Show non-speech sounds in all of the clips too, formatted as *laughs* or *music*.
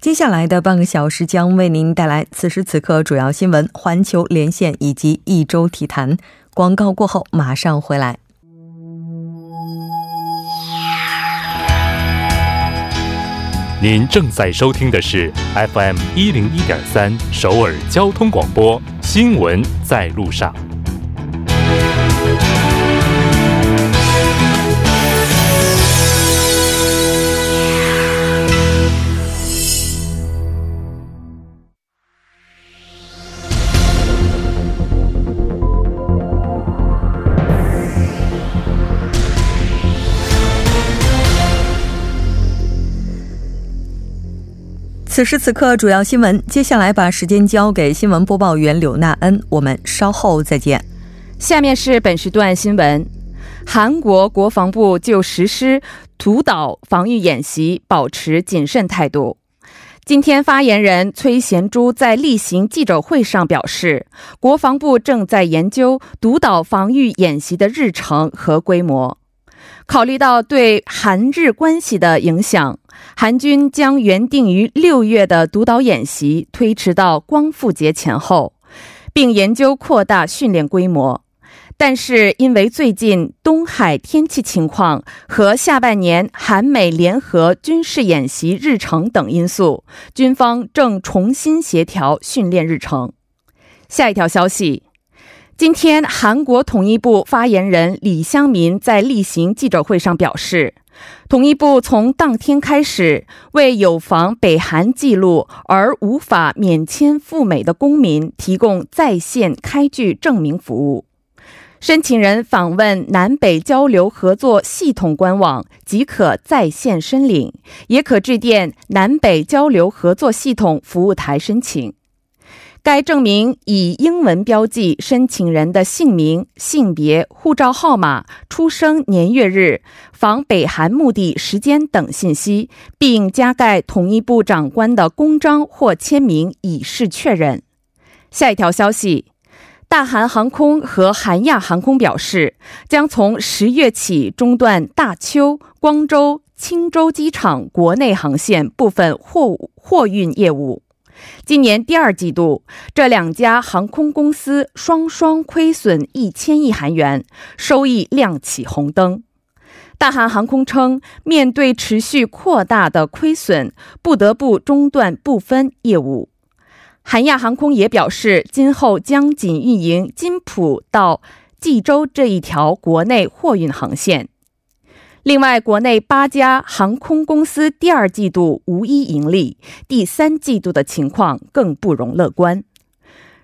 接下来的半个小时将为您带来此时此刻主要新闻、环球连线以及一周体坛。广告过后马上回来。您正在收听的是 FM 一零一点三首尔交通广播，新闻在路上。此时此刻，主要新闻。接下来把时间交给新闻播报员柳娜恩，我们稍后再见。下面是本时段新闻：韩国国防部就实施独岛防御演习保持谨慎态度。今天，发言人崔贤洙在例行记者会上表示，国防部正在研究独岛防御演习的日程和规模。考虑到对韩日关系的影响，韩军将原定于六月的独岛演习推迟到光复节前后，并研究扩大训练规模。但是，因为最近东海天气情况和下半年韩美联合军事演习日程等因素，军方正重新协调训练日程。下一条消息。今天，韩国统一部发言人李相民在例行记者会上表示，统一部从当天开始为有访北韩记录而无法免签赴美的公民提供在线开具证明服务。申请人访问南北交流合作系统官网即可在线申领，也可致电南北交流合作系统服务台申请。该证明以英文标记申请人的姓名、性别、护照号码、出生年月日、访北韩目的时间等信息，并加盖统一部长官的公章或签名以示确认。下一条消息：大韩航空和韩亚航空表示，将从十月起中断大邱、光州、青州机场国内航线部分货货运业务。今年第二季度，这两家航空公司双双亏损一千亿韩元，收益亮起红灯。大韩航空称，面对持续扩大的亏损，不得不中断部分业务。韩亚航空也表示，今后将仅运营金浦到济州这一条国内货运航线。另外，国内八家航空公司第二季度无一盈利，第三季度的情况更不容乐观。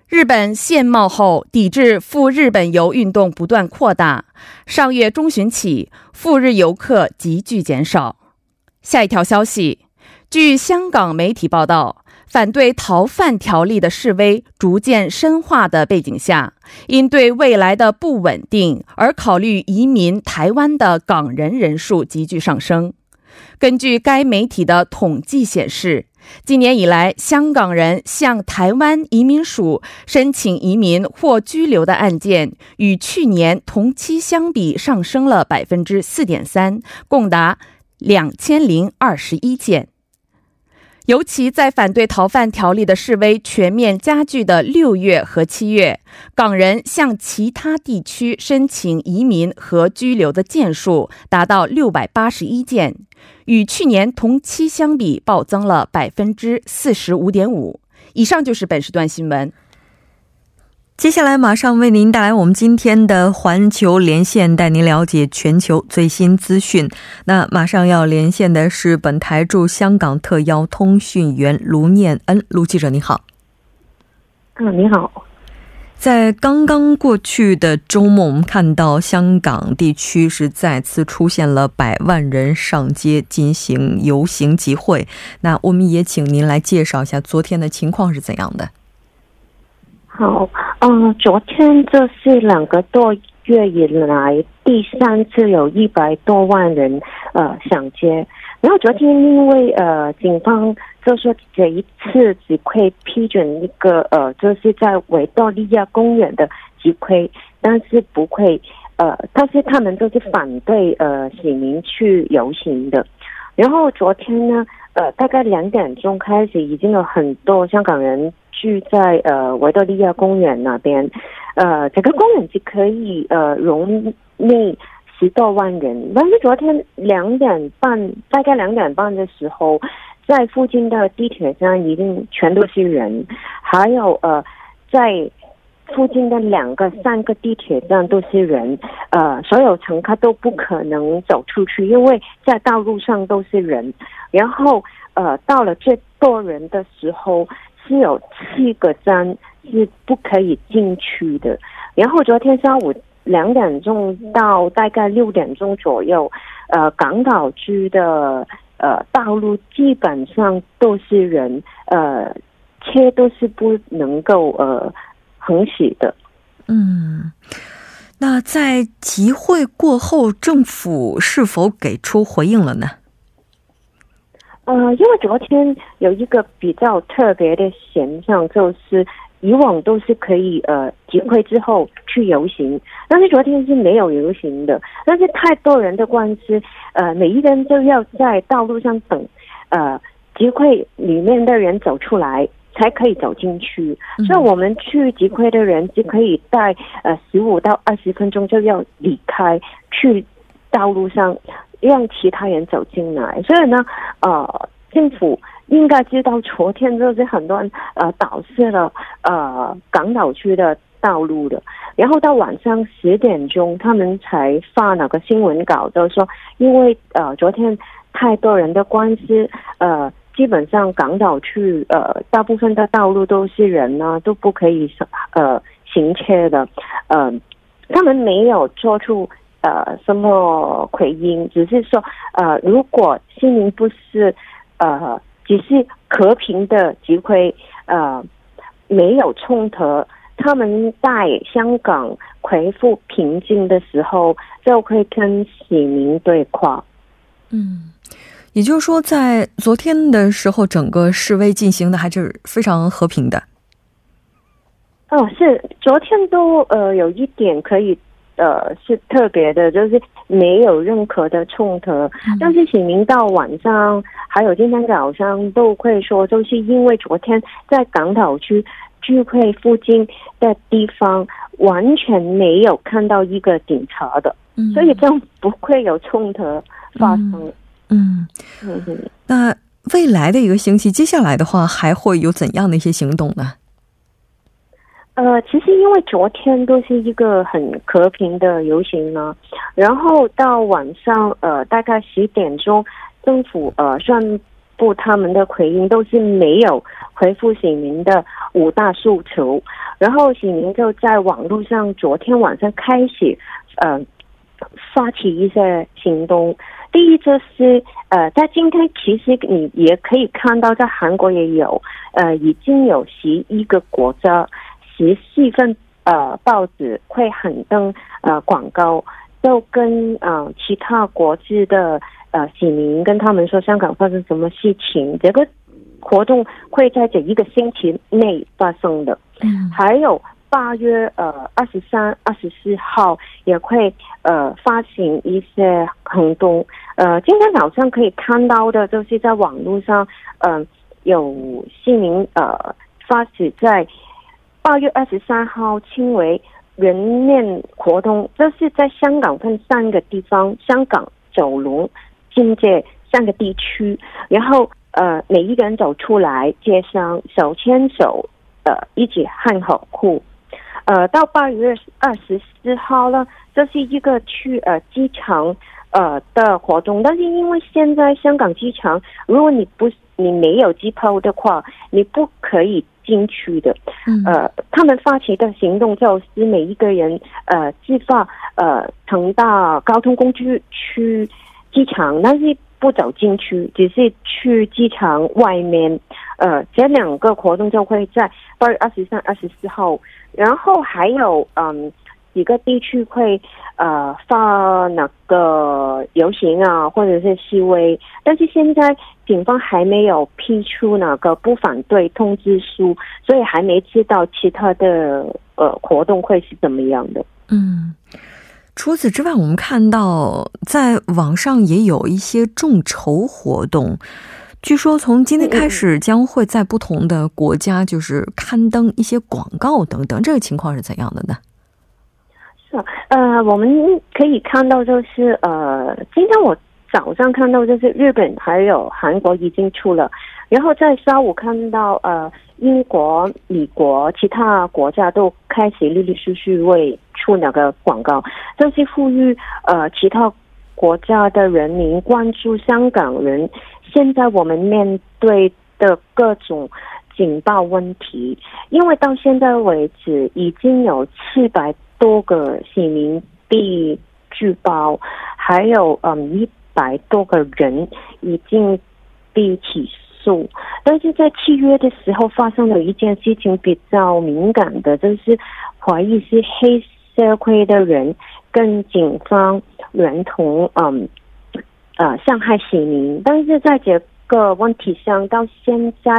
日本限贸后，抵制赴日本游运动不断扩大，上月中旬起，赴日游客急剧减少。下一条消息，据香港媒体报道。反对逃犯条例的示威逐渐深化的背景下，因对未来的不稳定而考虑移民台湾的港人人数急剧上升。根据该媒体的统计显示，今年以来，香港人向台湾移民署申请移民或居留的案件，与去年同期相比上升了百分之四点三，共达两千零二十一件。尤其在反对逃犯条例的示威全面加剧的六月和七月，港人向其他地区申请移民和居留的件数达到六百八十一件，与去年同期相比暴增了百分之四十五点五。以上就是本时段新闻。接下来马上为您带来我们今天的环球连线，带您了解全球最新资讯。那马上要连线的是本台驻香港特邀通讯员卢念恩，卢记者你好。嗯，你好。在刚刚过去的周末，我们看到香港地区是再次出现了百万人上街进行游行集会。那我们也请您来介绍一下昨天的情况是怎样的。好，嗯，昨天这是两个多月以来第三次有一百多万人呃抢劫，然后昨天因为呃警方就说这一次只会批准一个呃就是在维多利亚公园的集会，但是不会呃，但是他们都是反对呃市民去游行的，然后昨天呢。呃，大概两点钟开始，已经有很多香港人聚在呃维多利亚公园那边，呃，整个公园就可以呃容纳十多万人。但是昨天两点半，大概两点半的时候，在附近的地铁站已经全都是人，还有呃在。附近的两个、三个地铁站都是人，呃，所有乘客都不可能走出去，因为在道路上都是人。然后，呃，到了最多人的时候，是有七个站是不可以进去的。然后昨天下午两点钟到大概六点钟左右，呃，港岛区的呃道路基本上都是人，呃，车都是不能够呃。很喜的，嗯，那在集会过后，政府是否给出回应了呢？呃，因为昨天有一个比较特别的现象，就是以往都是可以呃集会之后去游行，但是昨天是没有游行的，但是太多人的关系，呃，每一个人都要在道路上等，呃，集会里面的人走出来。才可以走进去，所以我们去集会的人就可以在呃十五到二十分钟就要离开，去道路上让其他人走进来。所以呢，呃，政府应该知道昨天就是很多人呃导致了呃港岛区的道路的，然后到晚上十点钟他们才发那个新闻稿，就说因为呃昨天太多人的关系呃。基本上港岛区呃，大部分的道路都是人呢，都不可以呃行车的。呃，他们没有做出呃什么回应，只是说呃，如果心灵不是呃只是和平的集会，呃没有冲突，他们在香港恢复平静的时候，就会跟市民对话。嗯。也就是说，在昨天的时候，整个示威进行的还是非常和平的。哦，是昨天都呃有一点可以呃是特别的，就是没有任何的冲突。但是，请您到晚上还有今天早上都会说，就是因为昨天在港岛区聚会附近的地方完全没有看到一个警察的，所以这样不会有冲突发生。嗯嗯，那未来的一个星期，接下来的话还会有怎样的一些行动呢？呃，其实因为昨天都是一个很和平的游行呢，然后到晚上呃大概十点钟，政府呃宣布他们的回应都是没有回复市民的五大诉求，然后市民就在网络上昨天晚上开始呃发起一些行动。第一就是呃，在今天其实你也可以看到，在韩国也有呃，已经有十一个国家十四份呃报纸会很登呃广告，就跟呃其他国际的呃市民跟他们说香港发生什么事情，这个活动会在这一个星期内发生的。嗯，还有。八月呃二十三、二十四号也会呃发行一些行动。呃，今天早上可以看到的，就是在网络上，嗯，有市民呃发起在八月二十三号称为人面活动，这是在香港分三个地方：香港、九龙、金界三个地区。然后呃，每一个人走出来，街上手牵手，呃，一起喊口号。呃，到八月二十四号了，这是一个去呃机场呃的活动，但是因为现在香港机场，如果你不你没有机票的话，你不可以进去的。呃，他们发起的行动就是每一个人呃自发呃乘搭交通工具去机场，但是不走进去，只是去机场外面。呃，这两个活动就会在八月二十三、二十四号，然后还有嗯几个地区会呃发那个游行啊，或者是示威，但是现在警方还没有批出那个不反对通知书，所以还没知道其他的呃活动会是怎么样的。嗯。除此之外，我们看到在网上也有一些众筹活动，据说从今天开始将会在不同的国家就是刊登一些广告等等，这个情况是怎样的呢？我们可以看到就是呃，今天我早上看到就是日本还有韩国已经出了，然后在上午看到呃。英国、美国、其他国家都开始陆陆续续为出那个广告，就是呼吁呃其他国家的人民关注香港人现在我们面对的各种警报问题，因为到现在为止已经有七百多个市民被举报，还有嗯一百多个人已经被起诉。但是在七月的时候发生了一件事情比较敏感的，就是怀疑是黑社会的人跟警方连同嗯呃伤害市民。但是在这个问题上，到现在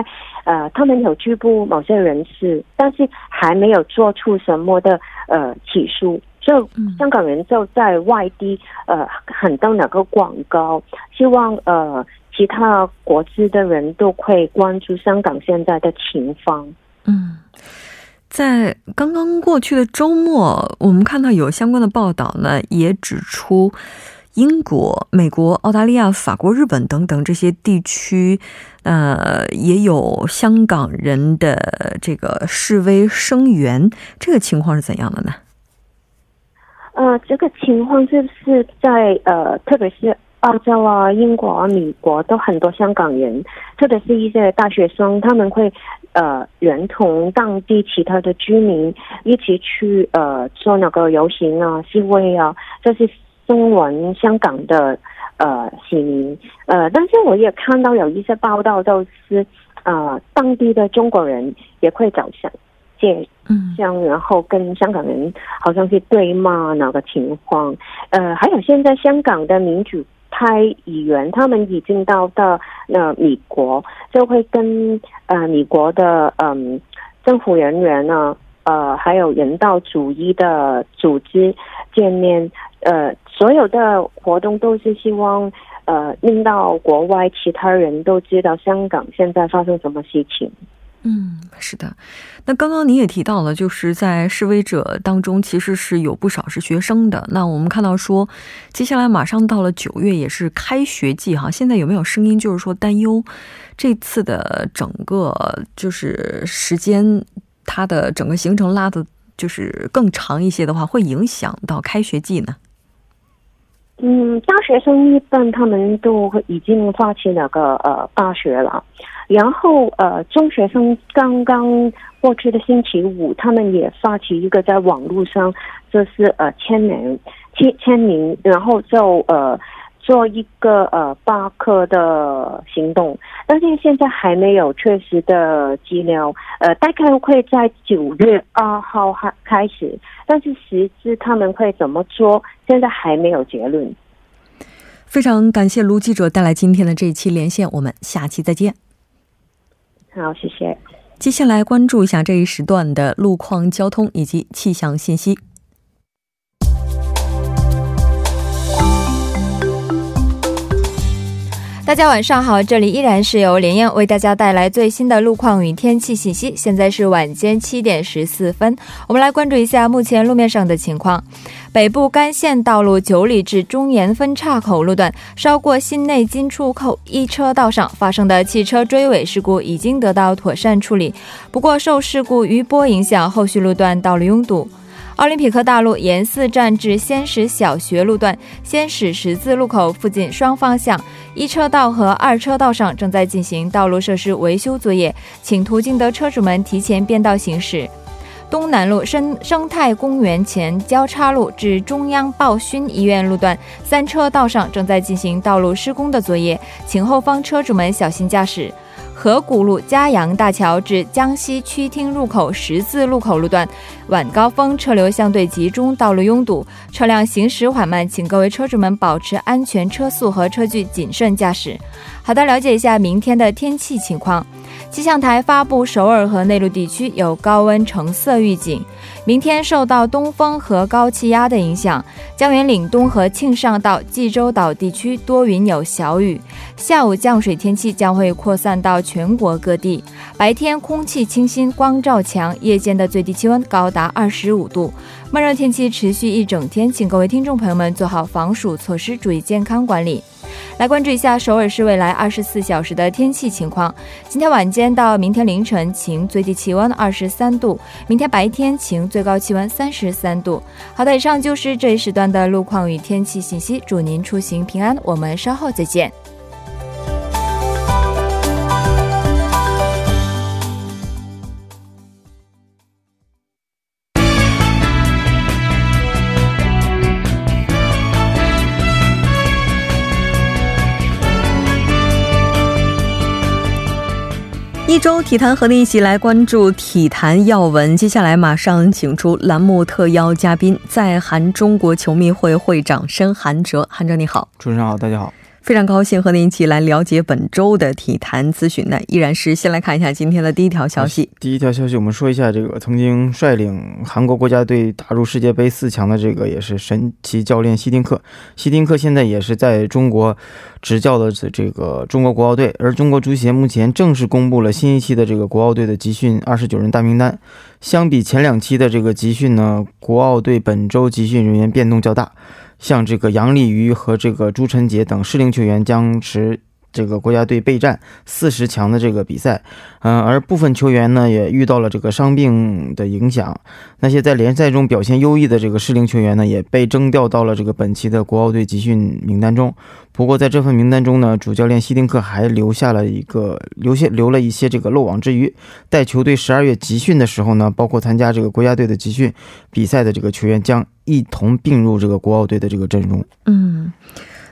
呃他们有拘捕某些人士，但是还没有做出什么的呃起诉。就香港人就在外地呃很多那个广告，希望呃。其他国家的人都会关注香港现在的情况。嗯，在刚刚过去的周末，我们看到有相关的报道呢，也指出英国、美国、澳大利亚、法国、日本等等这些地区，呃，也有香港人的这个示威声援。这个情况是怎样的呢？呃，这个情况就是在呃，特别是。澳洲啊，英国啊，美国都很多香港人，特别是一些大学生，他们会呃，连同当地其他的居民一起去呃做那个游行啊、示威啊，这是声援香港的呃市民。呃，但是我也看到有一些报道，就是呃当地的中国人也会找香见香，然后跟香港人好像是对骂那个情况。呃，还有现在香港的民主。派议员他们已经到到那美国，就会跟呃美国的嗯政府人员呢，呃还有人道主义的组织见面，呃所有的活动都是希望呃令到国外其他人都知道香港现在发生什么事情。嗯，是的。那刚刚你也提到了，就是在示威者当中，其实是有不少是学生的。那我们看到说，接下来马上到了九月，也是开学季哈。现在有没有声音，就是说担忧这次的整个就是时间，它的整个行程拉的，就是更长一些的话，会影响到开学季呢？嗯，大学生一般他们都已经发起那个呃大学了。然后，呃，中学生刚刚过去的星期五，他们也发起一个在网络上，就是呃签名签签名，然后就呃做一个呃罢课的行动。但是现在还没有确实的资料，呃，大概会在九月二号开开始，但是实质他们会怎么做，现在还没有结论。非常感谢卢记者带来今天的这一期连线，我们下期再见。好，谢谢。接下来关注一下这一时段的路况、交通以及气象信息。大家晚上好，这里依然是由连燕为大家带来最新的路况与天气信息。现在是晚间七点十四分，我们来关注一下目前路面上的情况。北部干线道路九里至中岩分岔口路段，稍过新内金出口一车道上发生的汽车追尾事故已经得到妥善处理，不过受事故余波影响，后续路段道路拥堵。奥林匹克大路沿四站至仙石小学路段，仙石十字路口附近双方向一车道和二车道上正在进行道路设施维修作业，请途经的车主们提前变道行驶。东南路生生态公园前交叉路至中央报勋医院路段三车道上正在进行道路施工的作业，请后方车主们小心驾驶。河谷路嘉阳大桥至江西区厅入口十字路口路段，晚高峰车流相对集中，道路拥堵，车辆行驶缓慢，请各位车主们保持安全车速和车距，谨慎驾驶。好的，了解一下明天的天气情况。气象台发布，首尔和内陆地区有高温橙色预警。明天受到东风和高气压的影响，江原岭东和庆尚到济州岛地区多云有小雨，下午降水天气将会扩散到全国各地。白天空气清新，光照强，夜间的最低气温高达二十五度，闷热天气持续一整天，请各位听众朋友们做好防暑措施，注意健康管理。来关注一下首尔市未来二十四小时的天气情况。今天晚间到明天凌晨晴，最低气温二十三度；明天白天晴，最高气温三十三度。好的，以上就是这一时段的路况与天气信息，祝您出行平安。我们稍后再见。一周体坛和你一起来关注体坛要闻。接下来马上请出栏目特邀嘉宾，在韩中国球迷会会长申韩哲。韩哲你好，主持人好，大家好。非常高兴和您一起来了解本周的体坛资讯。那依然是先来看一下今天的第一条消息。第一条消息，我们说一下这个曾经率领韩国国家队打入世界杯四强的这个也是神奇教练希丁克。希丁克现在也是在中国执教的这个中国国奥队，而中国足协目前正式公布了新一期的这个国奥队的集训二十九人大名单。相比前两期的这个集训呢，国奥队本周集训人员变动较大。像这个杨立瑜和这个朱晨杰等适龄球员将持这个国家队备战四十强的这个比赛，嗯，而部分球员呢也遇到了这个伤病的影响。那些在联赛中表现优异的这个适龄球员呢，也被征调到了这个本期的国奥队集训名单中。不过在这份名单中呢，主教练希丁克还留下了一个留下留了一些这个漏网之鱼，待球队十二月集训的时候呢，包括参加这个国家队的集训比赛的这个球员将一同并入这个国奥队的这个阵容。嗯。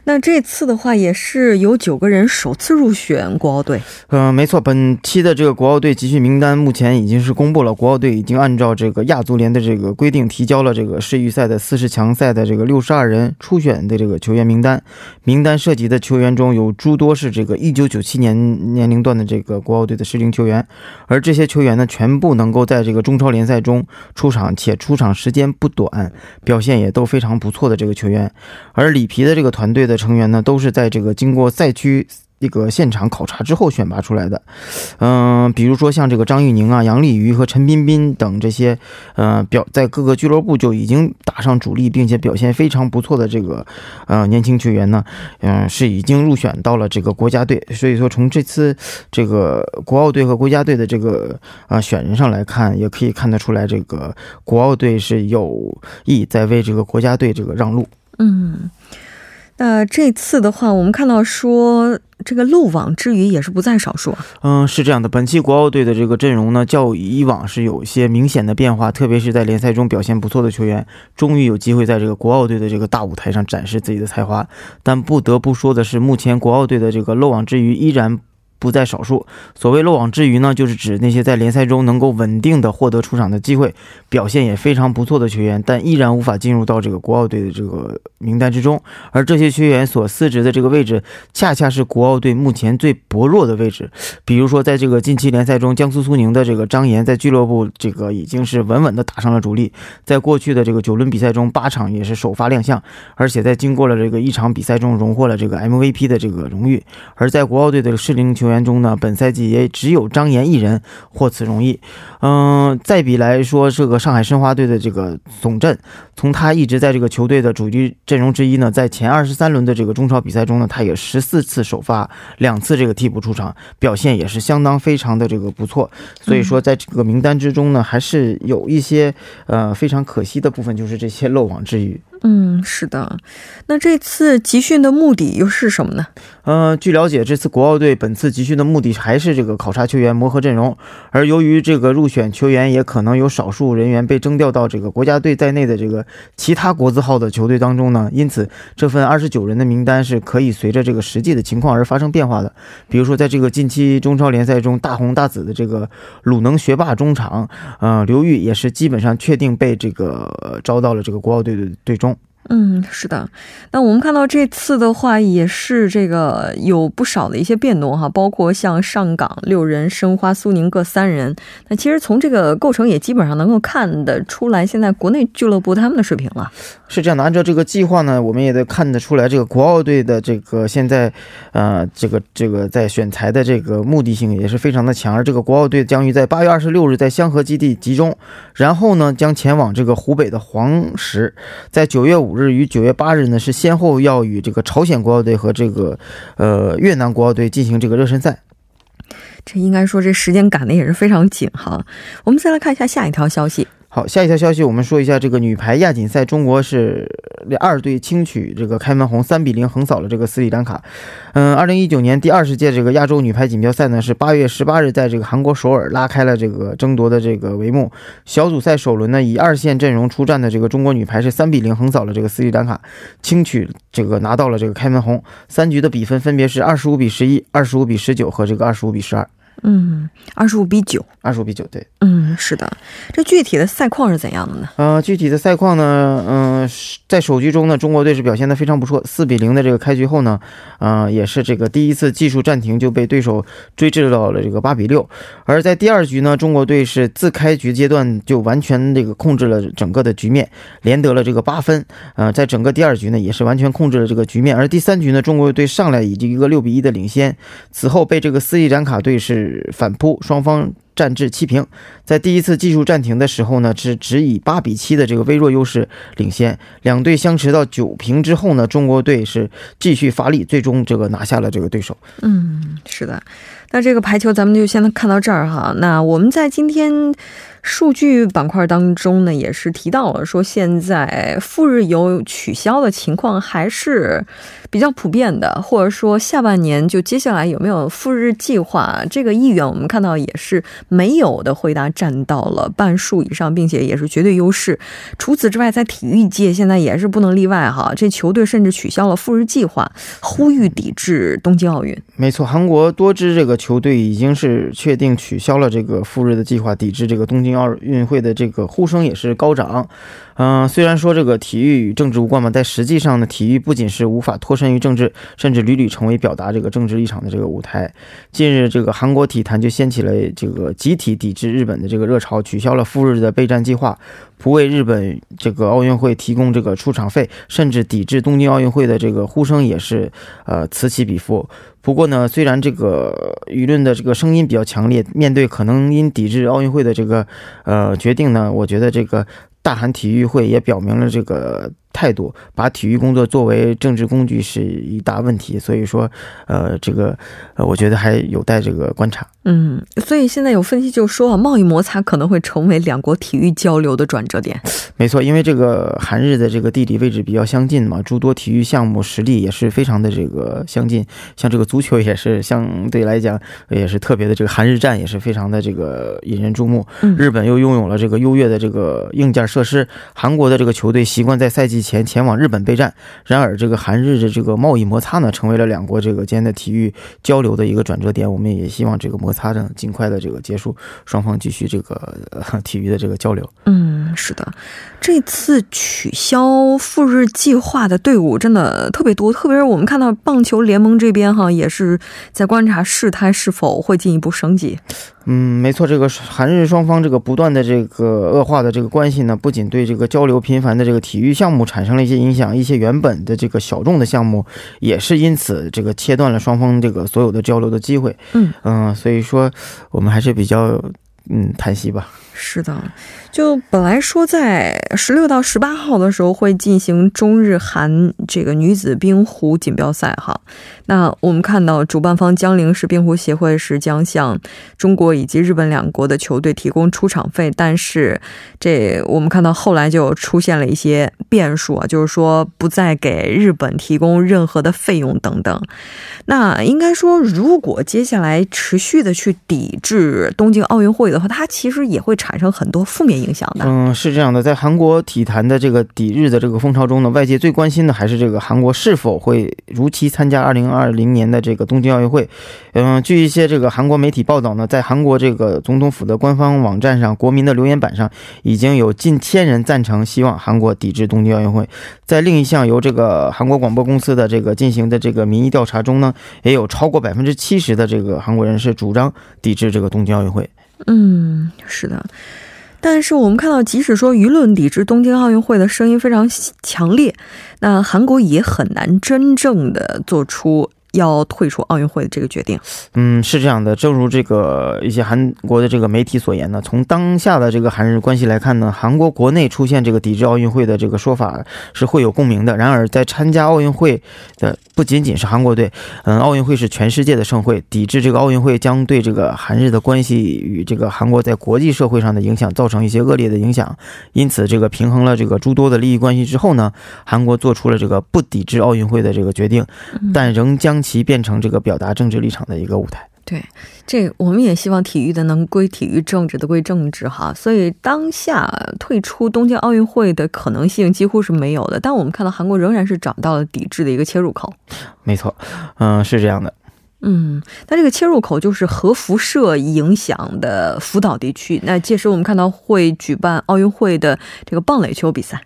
那这次的话，也是有九个人首次入选国奥队。嗯，没错，本期的这个国奥队集训名单目前已经是公布了。国奥队已经按照这个亚足联的这个规定，提交了这个世预赛的四十强赛的这个六十二人初选的这个球员名单。名单涉及的球员中有诸多是这个一九九七年年龄段的这个国奥队的适龄球员，而这些球员呢，全部能够在这个中超联赛中出场，且出场时间不短，表现也都非常不错的这个球员。而里皮的这个团队的。的成员呢，都是在这个经过赛区一个现场考察之后选拔出来的。嗯，比如说像这个张玉宁啊、杨丽瑜和陈彬彬等这些，呃，表在各个俱乐部就已经打上主力，并且表现非常不错的这个呃年轻球员呢，嗯，是已经入选到了这个国家队。所以说，从这次这个国奥队和国家队的这个啊选人上来看，也可以看得出来，这个国奥队是有意在为这个国家队这个让路。嗯。呃这次的话，我们看到说这个漏网之鱼也是不在少数。嗯，是这样的，本期国奥队的这个阵容呢，较以往是有一些明显的变化，特别是在联赛中表现不错的球员，终于有机会在这个国奥队的这个大舞台上展示自己的才华。但不得不说的是，目前国奥队的这个漏网之鱼依然。不在少数。所谓漏网之鱼呢，就是指那些在联赛中能够稳定的获得出场的机会，表现也非常不错的球员，但依然无法进入到这个国奥队的这个名单之中。而这些球员所司职的这个位置，恰恰是国奥队目前最薄弱的位置。比如说，在这个近期联赛中，江苏苏宁的这个张岩在俱乐部这个已经是稳稳的打上了主力，在过去的这个九轮比赛中，八场也是首发亮相，而且在经过了这个一场比赛中，荣获了这个 MVP 的这个荣誉。而在国奥队的适龄球员。员中呢，本赛季也只有张岩一人获此荣誉。嗯，再比来说，这个上海申花队的这个总阵，从他一直在这个球队的主力阵容之一呢，在前二十三轮的这个中超比赛中呢，他也十四次首发，两次这个替补出场，表现也是相当非常的这个不错。所以说，在这个名单之中呢，还是有一些呃非常可惜的部分，就是这些漏网之鱼。嗯，是的。那这次集训的目的又是什么呢？呃，据了解，这次国奥队本次集训的目的还是这个考察球员、磨合阵容。而由于这个入选球员也可能有少数人员被征调到这个国家队在内的这个其他国字号的球队当中呢，因此这份二十九人的名单是可以随着这个实际的情况而发生变化的。比如说，在这个近期中超联赛中大红大紫的这个鲁能学霸中场，呃，刘玉也是基本上确定被这个招到了这个国奥队的队中。嗯，是的。那我们看到这次的话，也是这个有不少的一些变动哈，包括像上港六人、申花、苏宁各三人。那其实从这个构成也基本上能够看得出来，现在国内俱乐部他们的水平了。是这样的，按照这个计划呢，我们也得看得出来，这个国奥队的这个现在，呃，这个这个在选材的这个目的性也是非常的强。而这个国奥队将于在八月二十六日在香河基地集中，然后呢将前往这个湖北的黄石，在九月五。五日与九月八日呢，是先后要与这个朝鲜国奥队和这个呃越南国奥队进行这个热身赛。这应该说这时间赶的也是非常紧哈。我们再来看一下下一条消息。好，下一条消息，我们说一下这个女排亚锦赛，中国是二队轻取这个开门红，三比零横扫了这个斯里兰卡。嗯，二零一九年第二十届这个亚洲女排锦标赛呢，是八月十八日在这个韩国首尔拉开了这个争夺的这个帷幕。小组赛首轮呢，以二线阵容出战的这个中国女排是三比零横扫了这个斯里兰卡，轻取这个拿到了这个开门红。三局的比分分别是二十五比十一、二十五比十九和这个二十五比十二。嗯，二十五比九，二十五比九，对，嗯，是的，这具体的赛况是怎样的呢？呃，具体的赛况呢，嗯，在首局中呢，中国队是表现的非常不错，四比零的这个开局后呢，呃，也是这个第一次技术暂停就被对手追至到了这个八比六，而在第二局呢，中国队是自开局阶段就完全这个控制了整个的局面，连得了这个八分，呃，在整个第二局呢，也是完全控制了这个局面，而第三局呢，中国队上来以一个六比一的领先，此后被这个斯里兰卡队是。反扑，双方战至七平。在第一次技术暂停的时候呢，是只以八比七的这个微弱优势领先。两队相持到九平之后呢，中国队是继续发力，最终这个拿下了这个对手。嗯，是的。那这个排球咱们就先看到这儿哈。那我们在今天。数据板块当中呢，也是提到了说，现在赴日游取消的情况还是比较普遍的，或者说下半年就接下来有没有赴日计划这个意愿，我们看到也是没有的回答占到了半数以上，并且也是绝对优势。除此之外，在体育界现在也是不能例外哈，这球队甚至取消了赴日计划，呼吁抵制东京奥运。没错，韩国多支这个球队已经是确定取消了这个赴日的计划，抵制这个东京。奥运会的这个呼声也是高涨。嗯，虽然说这个体育与政治无关嘛，但实际上呢，体育不仅是无法脱身于政治，甚至屡屡成为表达这个政治立场的这个舞台。近日，这个韩国体坛就掀起了这个集体抵制日本的这个热潮，取消了赴日的备战计划，不为日本这个奥运会提供这个出场费，甚至抵制东京奥运会的这个呼声也是呃此起彼伏。不过呢，虽然这个舆论的这个声音比较强烈，面对可能因抵制奥运会的这个呃决定呢，我觉得这个。大韩体育会也表明了这个。态度把体育工作作为政治工具是一大问题，所以说，呃，这个，呃，我觉得还有待这个观察。嗯，所以现在有分析就说啊，贸易摩擦可能会成为两国体育交流的转折点。没错，因为这个韩日的这个地理位置比较相近嘛，诸多体育项目实力也是非常的这个相近。像这个足球也是相对来讲也是特别的，这个韩日战也是非常的这个引人注目。日本又拥有了这个优越的这个硬件设施，韩国的这个球队习惯在赛季。前前往日本备战，然而这个韩日的这个贸易摩擦呢，成为了两国这个间的体育交流的一个转折点。我们也希望这个摩擦呢尽快的这个结束，双方继续这个 *laughs* 体育的这个交流。嗯，是的，这次取消赴日计划的队伍真的特别多，特别是我们看到棒球联盟这边哈，也是在观察事态是否会进一步升级。嗯，没错，这个韩日双方这个不断的这个恶化的这个关系呢，不仅对这个交流频繁的这个体育项目产生了一些影响，一些原本的这个小众的项目也是因此这个切断了双方这个所有的交流的机会。嗯嗯，所以说我们还是比较嗯叹息吧。是的，就本来说在十六到十八号的时候会进行中日韩这个女子冰壶锦标赛哈，那我们看到主办方江陵市冰壶协会是将向中国以及日本两国的球队提供出场费，但是这我们看到后来就出现了一些变数啊，就是说不再给日本提供任何的费用等等。那应该说，如果接下来持续的去抵制东京奥运会的话，它其实也会产生很多负面影响的。嗯，是这样的，在韩国体坛的这个抵日的这个风潮中呢，外界最关心的还是这个韩国是否会如期参加二零二零年的这个东京奥运会。嗯，据一些这个韩国媒体报道呢，在韩国这个总统府的官方网站上，国民的留言板上已经有近千人赞成，希望韩国抵制东京奥运会。在另一项由这个韩国广播公司的这个进行的这个民意调查中呢，也有超过百分之七十的这个韩国人是主张抵制这个东京奥运会。嗯，是的。但是我们看到，即使说舆论抵制东京奥运会的声音非常强烈，那韩国也很难真正的做出。要退出奥运会的这个决定，嗯，是这样的。正如这个一些韩国的这个媒体所言呢，从当下的这个韩日关系来看呢，韩国国内出现这个抵制奥运会的这个说法是会有共鸣的。然而，在参加奥运会的不仅仅是韩国队，嗯，奥运会是全世界的盛会，抵制这个奥运会将对这个韩日的关系与这个韩国在国际社会上的影响造成一些恶劣的影响。因此，这个平衡了这个诸多的利益关系之后呢，韩国做出了这个不抵制奥运会的这个决定，但仍将。其变成这个表达政治立场的一个舞台。对，这我们也希望体育的能归体育，政治的归政治哈。所以当下退出东京奥运会的可能性几乎是没有的。但我们看到韩国仍然是找到了抵制的一个切入口。没错，嗯，是这样的。嗯，那这个切入口就是核辐射影响的福岛地区。那届时我们看到会举办奥运会的这个棒垒球比赛。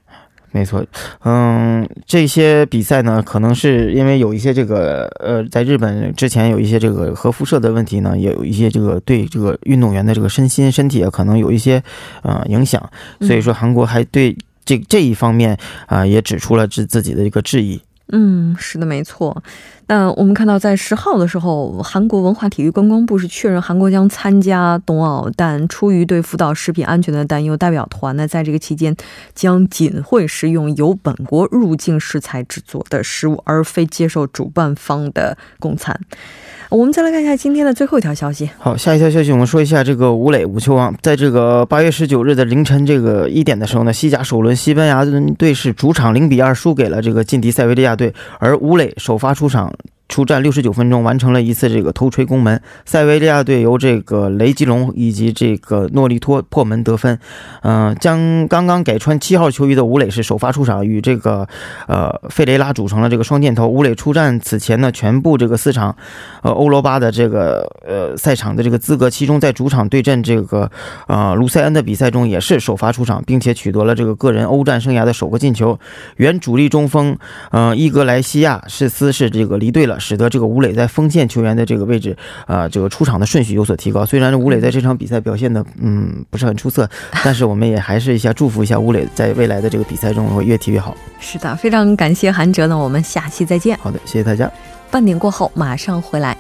没错，嗯，这些比赛呢，可能是因为有一些这个呃，在日本之前有一些这个核辐射的问题呢，也有一些这个对这个运动员的这个身心身体可能有一些呃影响，所以说韩国还对这这一方面啊也指出了自自己的一个质疑。嗯，是的，没错。那我们看到，在十号的时候，韩国文化体育观光部是确认韩国将参加冬奥，但出于对福岛食品安全的担忧，代表团呢在这个期间将仅会食用由本国入境食材制作的食物，而非接受主办方的供餐。我们再来看一下今天的最后一条消息。好，下一条消息，我们说一下这个吴磊吴球王，在这个八月十九日的凌晨这个一点的时候呢，西甲首轮，西班牙队是主场零比二输给了这个劲敌塞维利亚队，而吴磊首发出场。出战六十九分钟，完成了一次这个头锤攻门。塞维利亚队由这个雷吉隆以及这个诺利托破门得分。嗯，将刚刚改穿七号球衣的吴磊是首发出场，与这个呃费雷拉组成了这个双箭头。吴磊出战此前呢，全部这个四场呃欧罗巴的这个呃赛场的这个资格，其中在主场对阵这个呃卢塞恩的比赛中也是首发出场，并且取得了这个个人欧战生涯的首个进球。原主力中锋呃伊格莱西亚士斯是这个离队了。使得这个吴磊在锋线球员的这个位置啊，这个出场的顺序有所提高。虽然吴磊在这场比赛表现的嗯不是很出色，*laughs* 但是我们也还是一下祝福一下吴磊在未来的这个比赛中会越踢越好。是的，非常感谢韩哲呢，我们下期再见。好的，谢谢大家。半点过后马上回来。